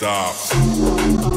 can't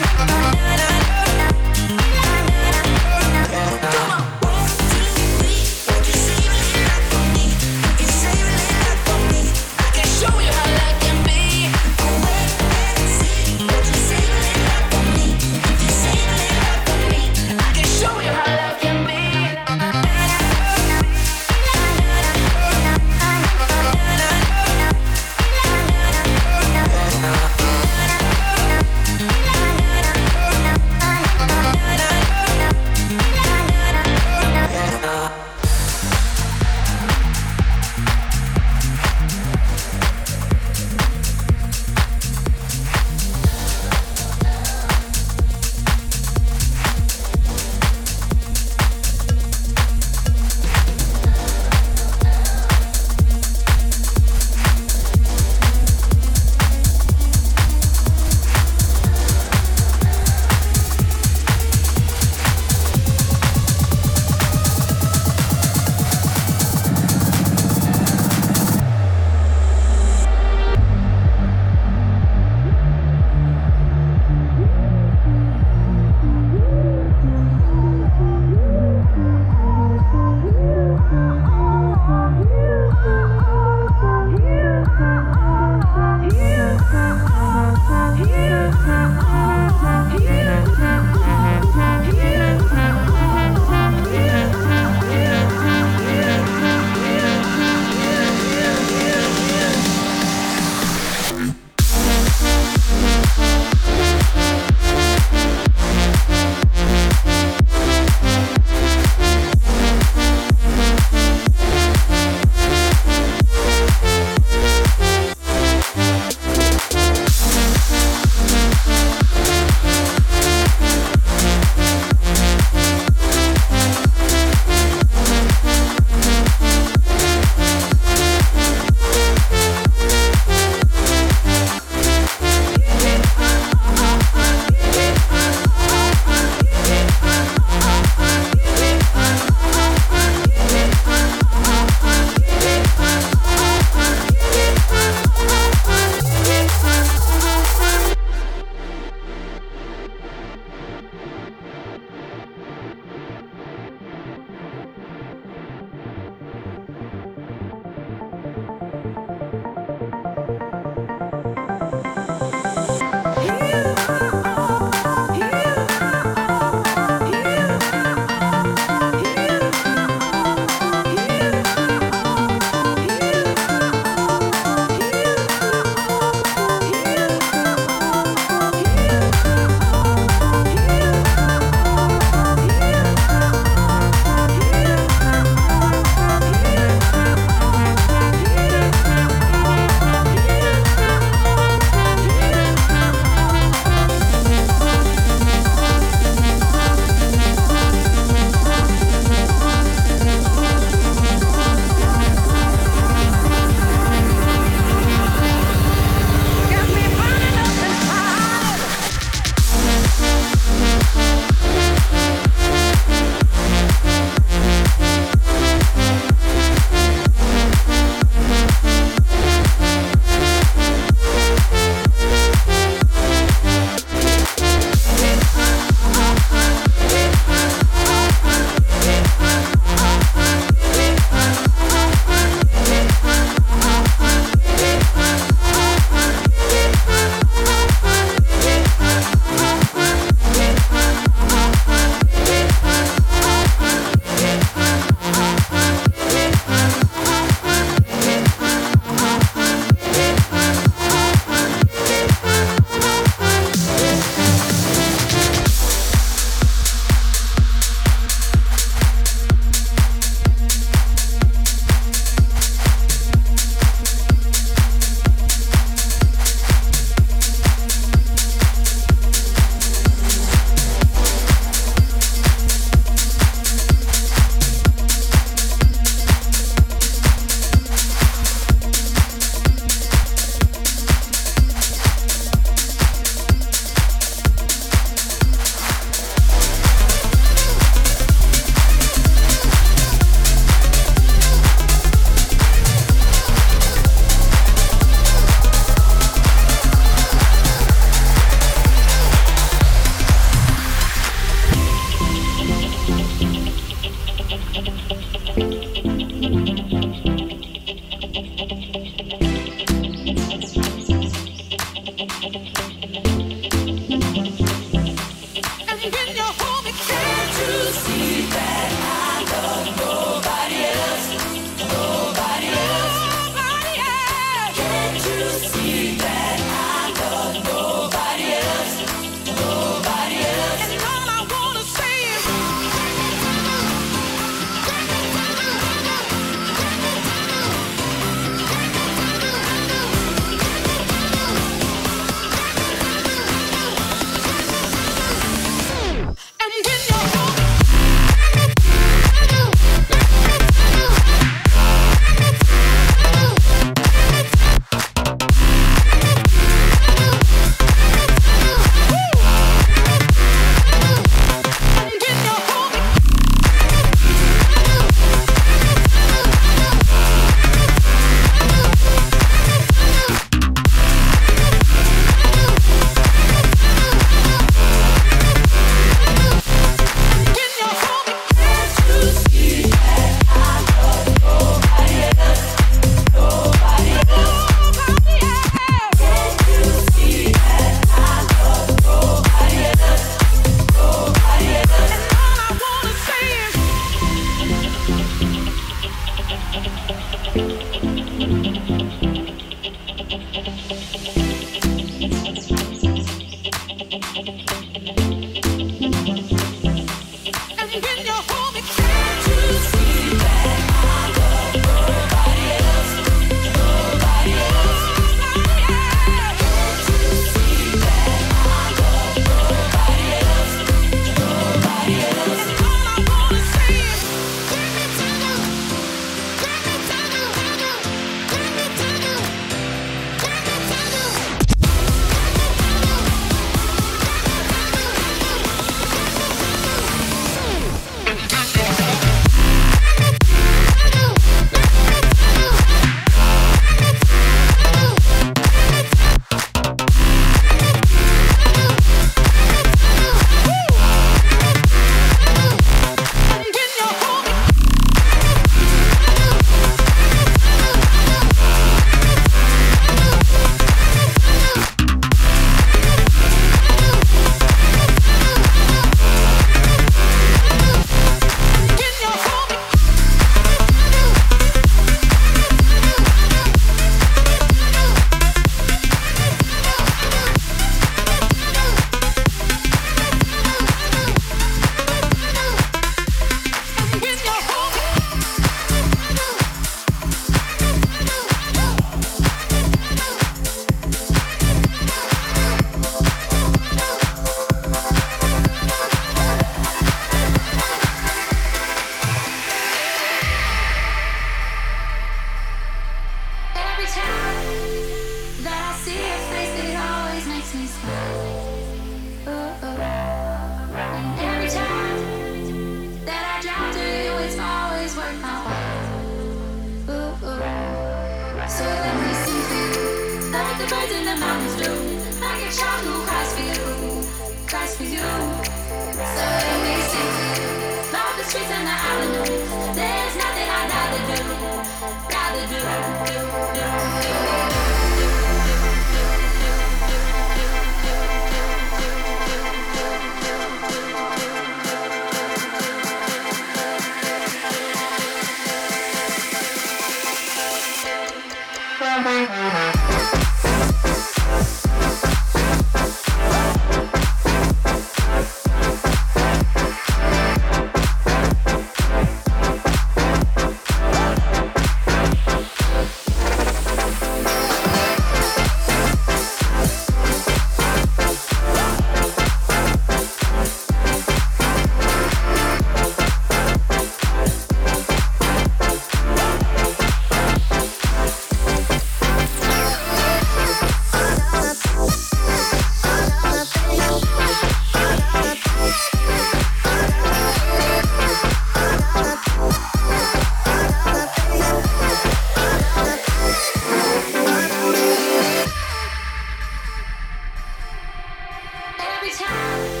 Bye.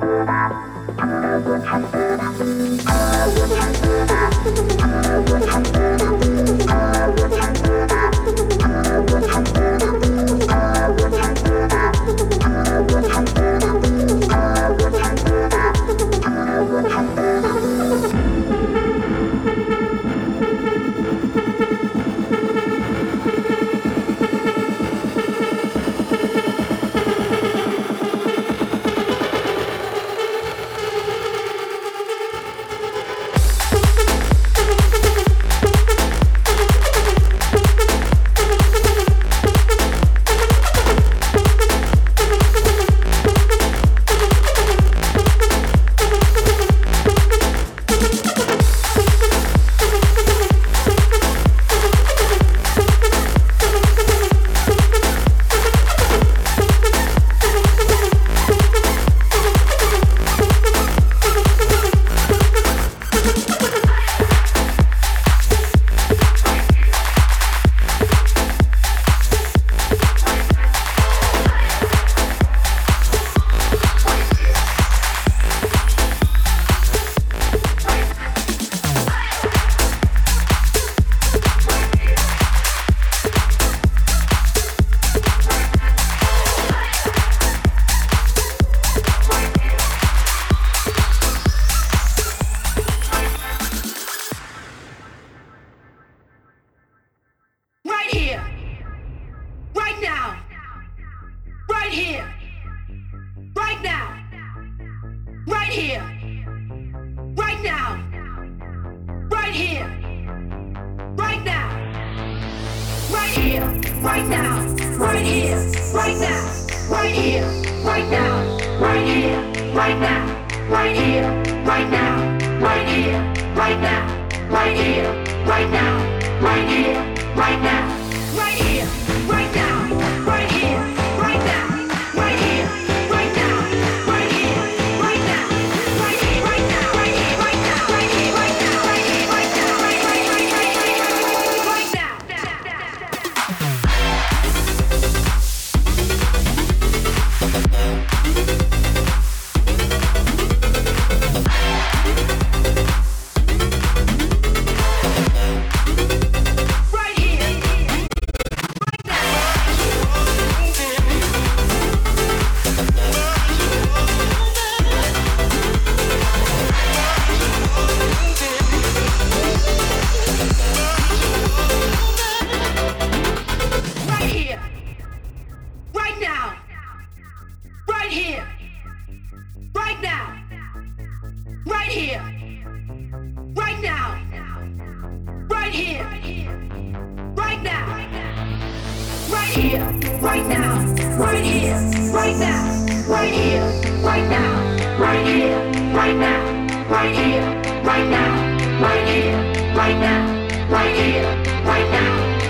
Music, baby.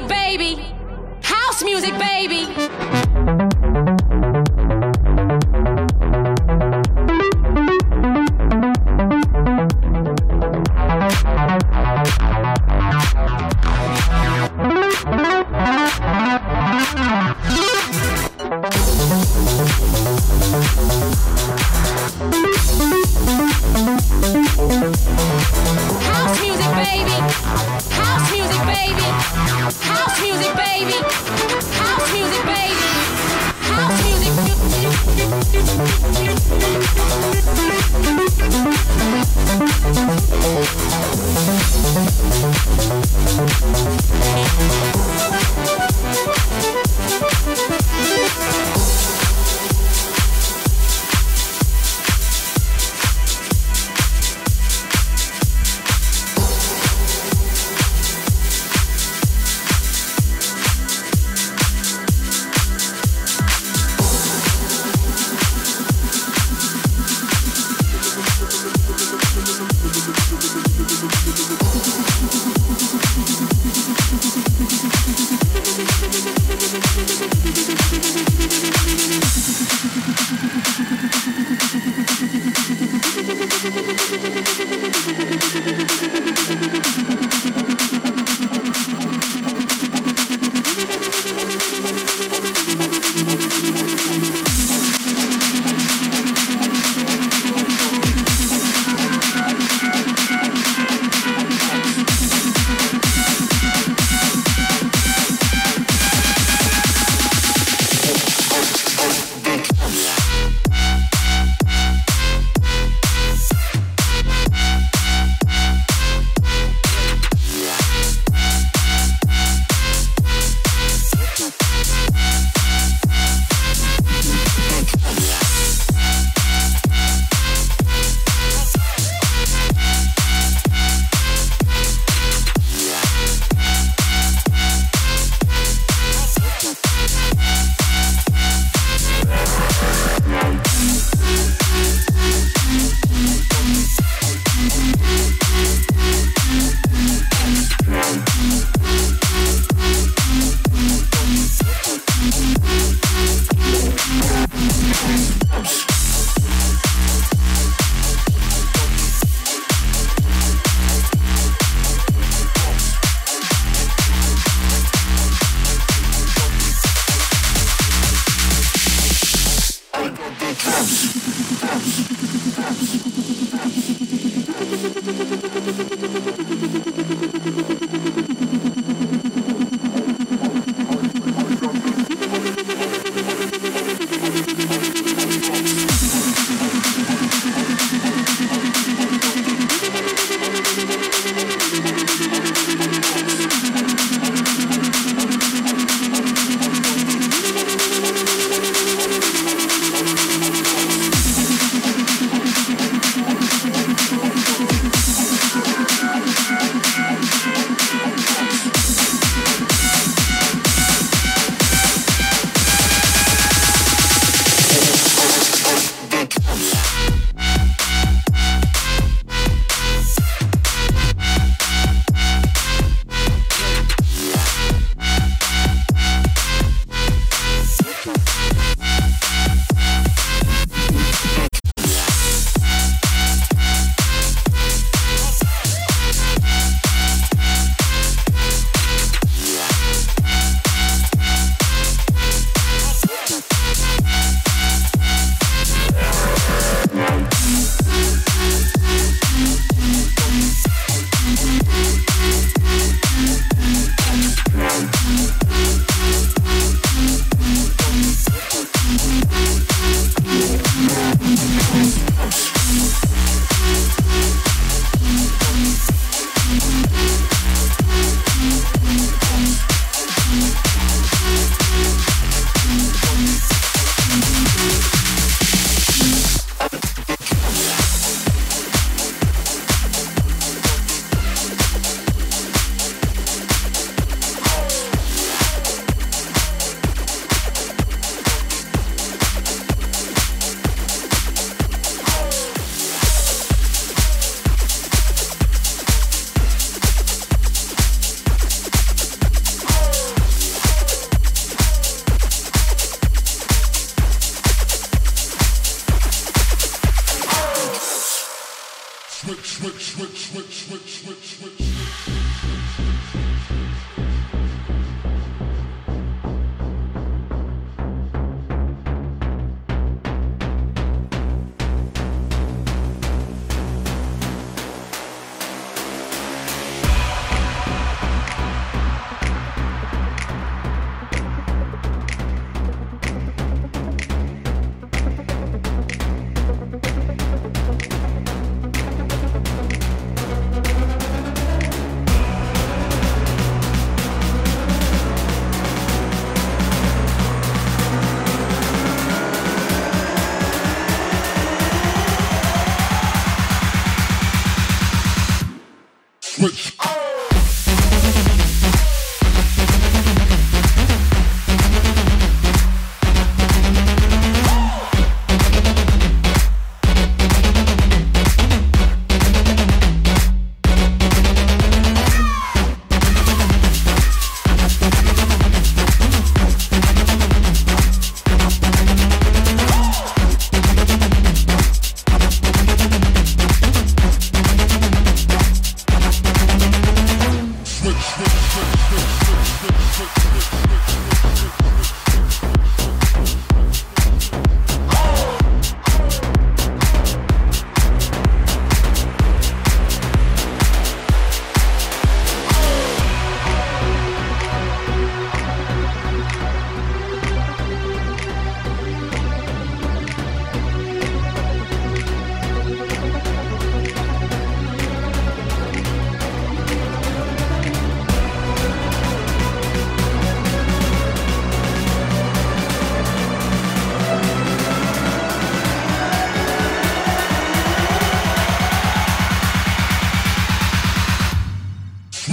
music, baby. House music, baby.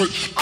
All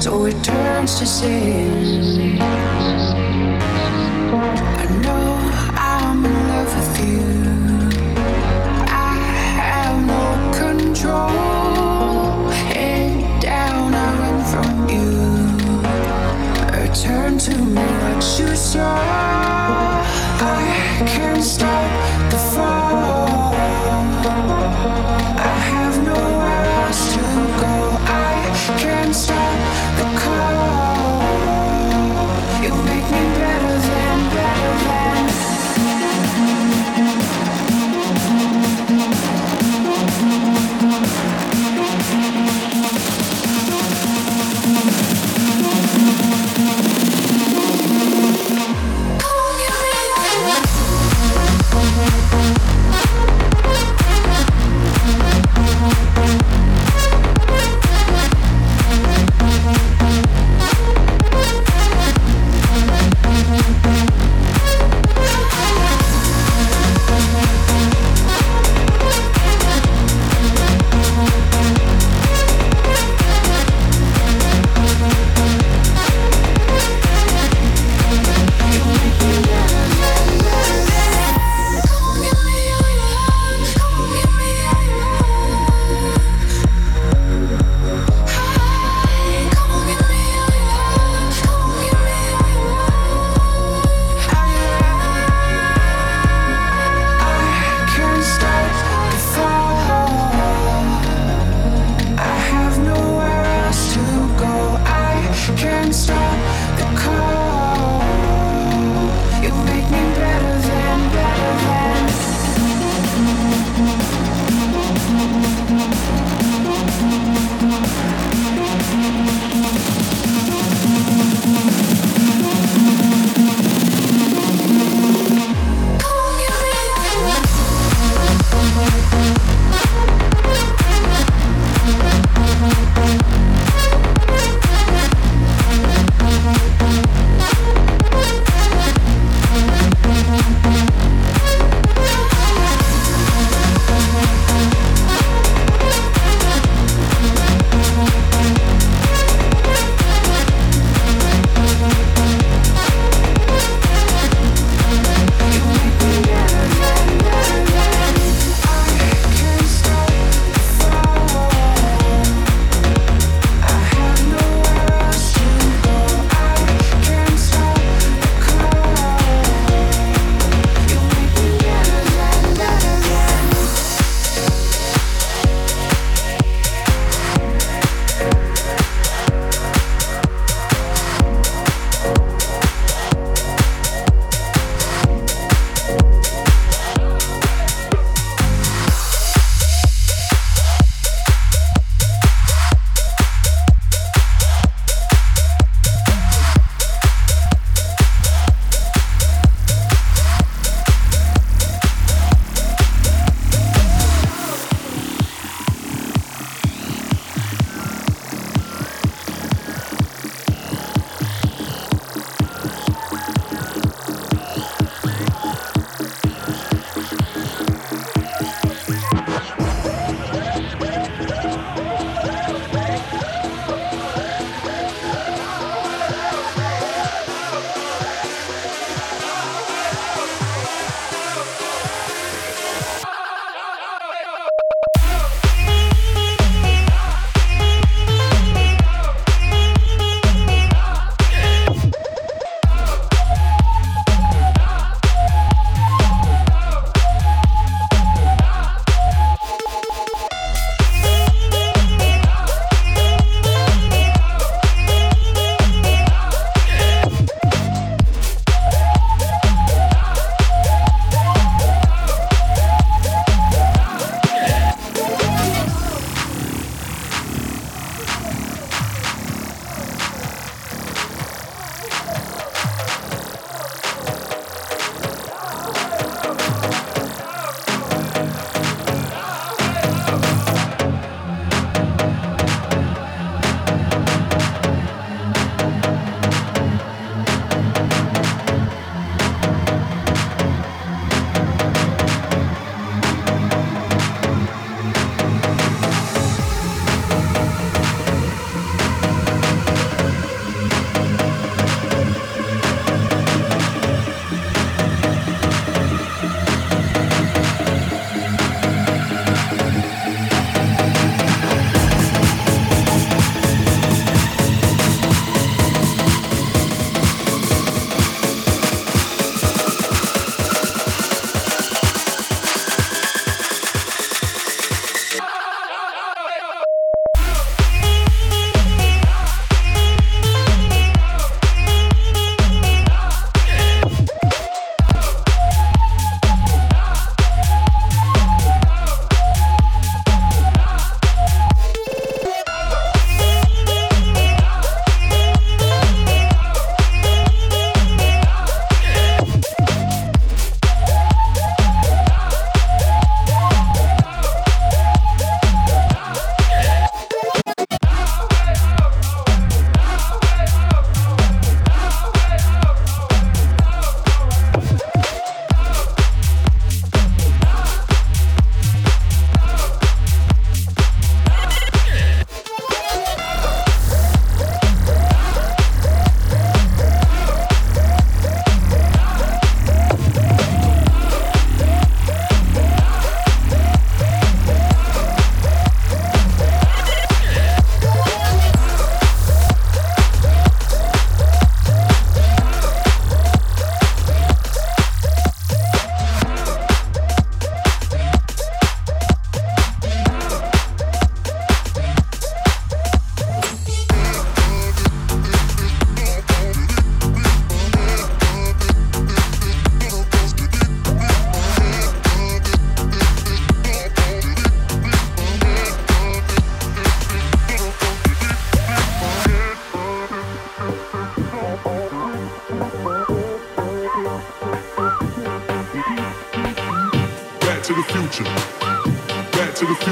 so it turns to sin. I know I'm in love with you. I have no control. Head down, I run from you. To me what you saw.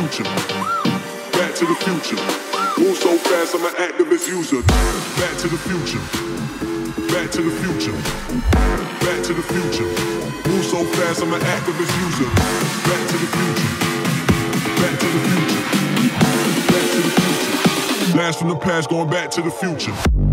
Future. Back to the future. Move so fast, I'm an activist user. Back to the future. Back to the future. Back to the future. Move so fast, I'm an activist user. Back to the future. Back to the future. Back to the future. Blast from the past, going back to the future.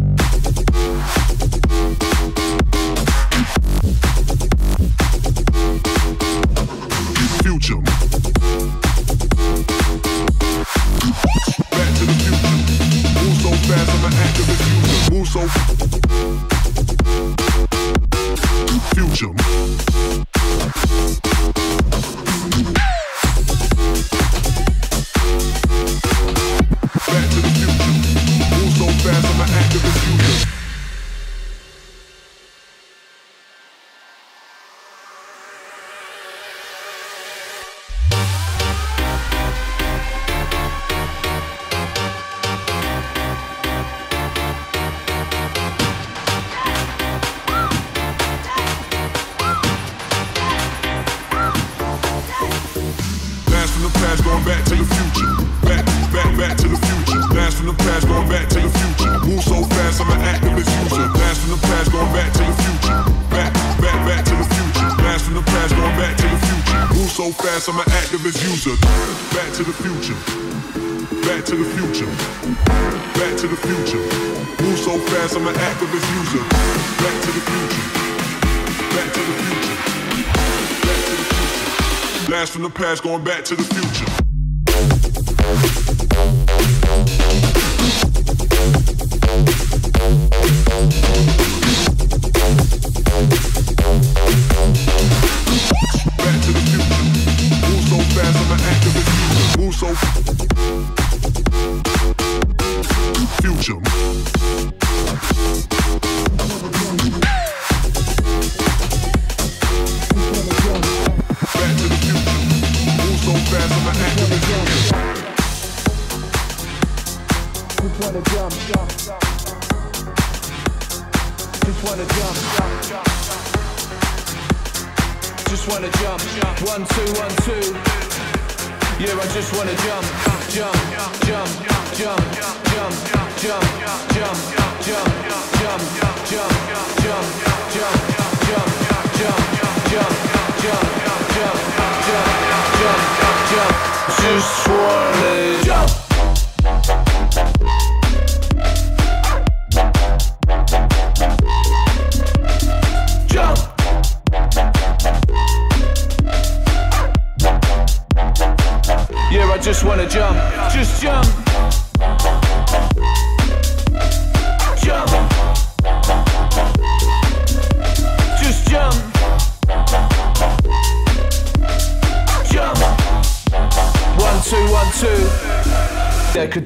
Past, going back to the future.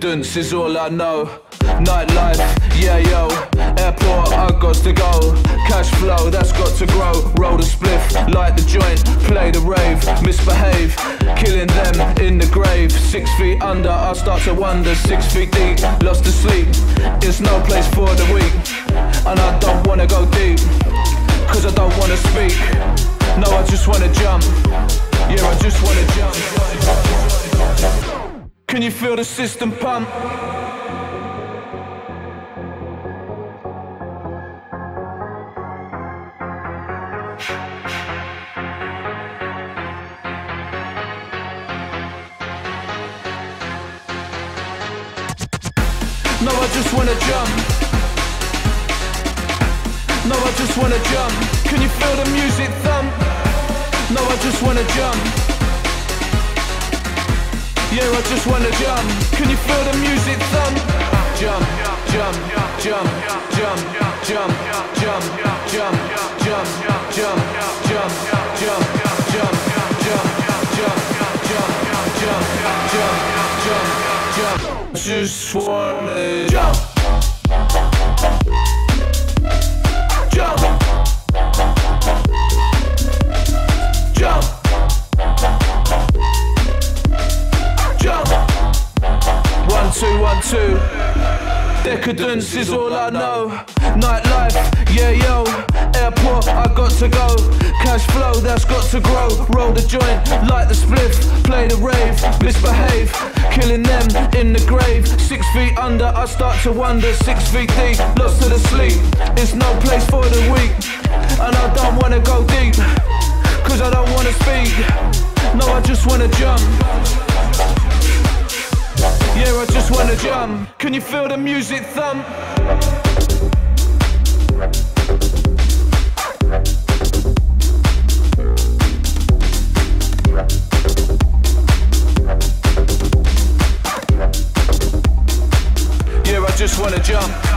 Decadence is all I know. Nightlife, yeah yo. Airport, I got to go. Cash flow, that's got to grow. Roll the spliff, light the joint, play the rave, misbehave. Killing them in the grave. Six feet under, I start to wonder. Six feet deep, lost to sleep. It's no place for the weak. And I don't wanna go deep, cause I don't wanna speak. No, I just wanna jump. Yeah, I just wanna jump. Can you feel the system pump? No, I just wanna jump. No, I just wanna jump. Can you feel the music thump? No, I just wanna jump. Yeah, I just wanna jump. Can you feel the music thump? Jump, jump, jump, jump, jump, jump, jump, jump, jump, jump, jump, jump, jump, jump, jump. Just wanna jump. Jump. Two, one, two. Decadence is all I know. Nightlife, yeah yo. Airport, I got to go. Cash flow, that's got to grow. Roll the joint, light the spliff, play the rave, misbehave. Killing them in the grave. Six feet under, I start to wonder. Six feet deep, lost to the sleep. It's no place for the weak. And I don't wanna go deep, cause I don't wanna speak. No, I just wanna jump. Yeah, I just wanna jump. Can you feel the music thump? Yeah, I just wanna jump.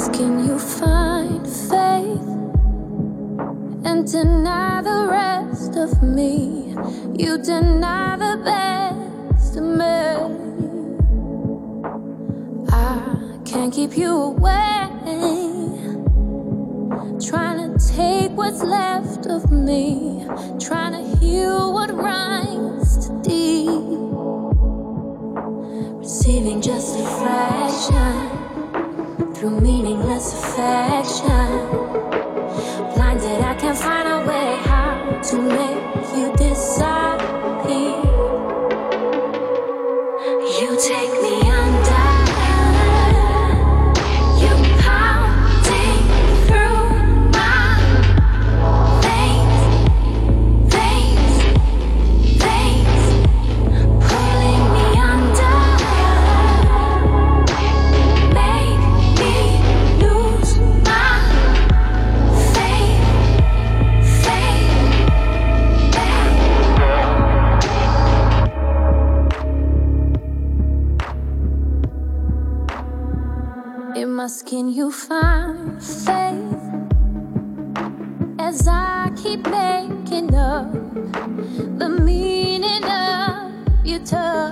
asking you find faith and deny the rest of me. You deny the best of me. I can't keep you away. Trying to take what's left of me. Trying to heal what runs too deep. Receiving just a fraction through meaningless affection. Blinded, I can't find a way how to make Skin, you find faith as I keep making up the meaning of your touch.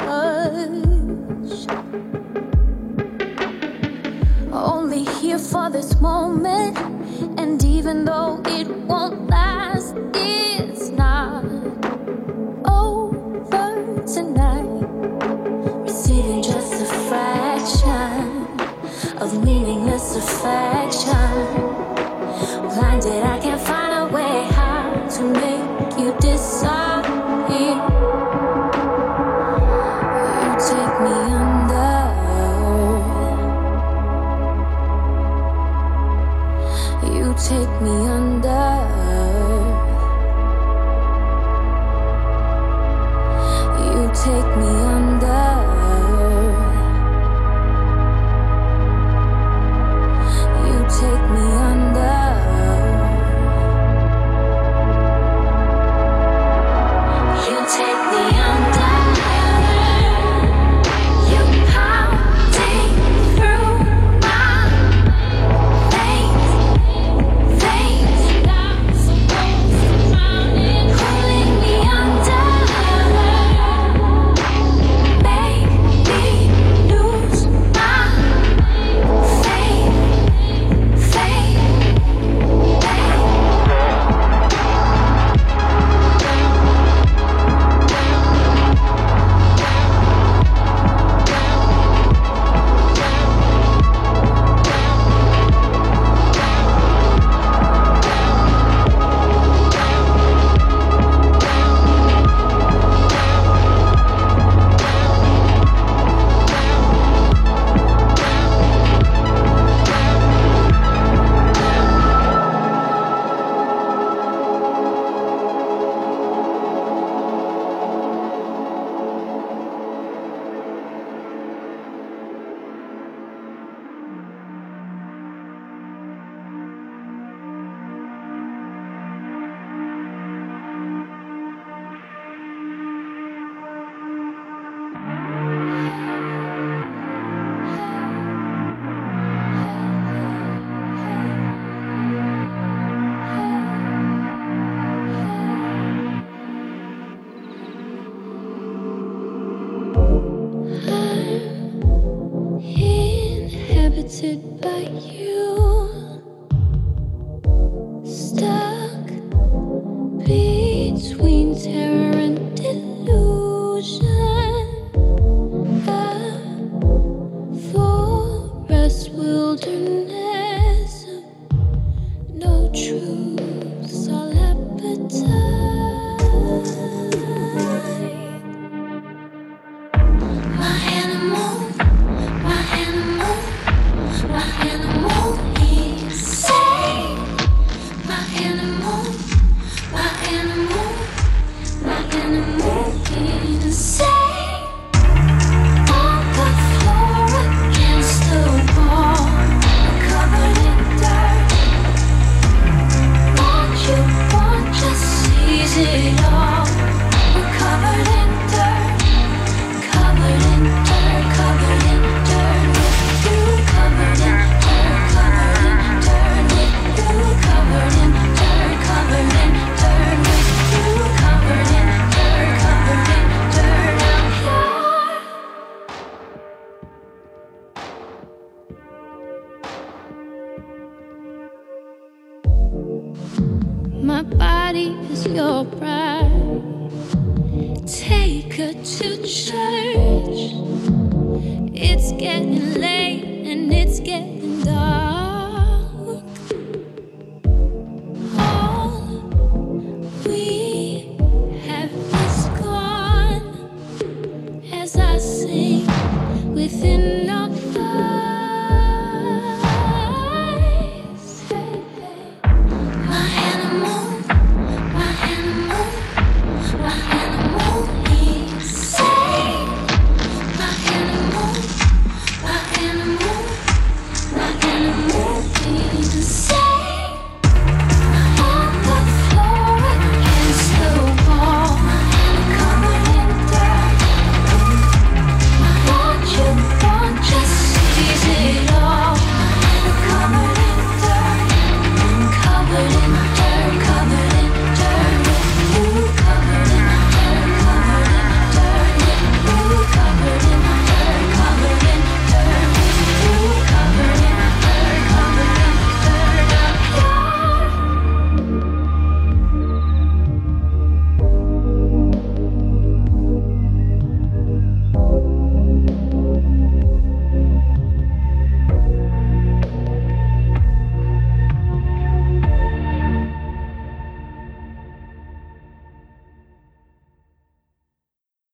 Only here for this moment, and even though it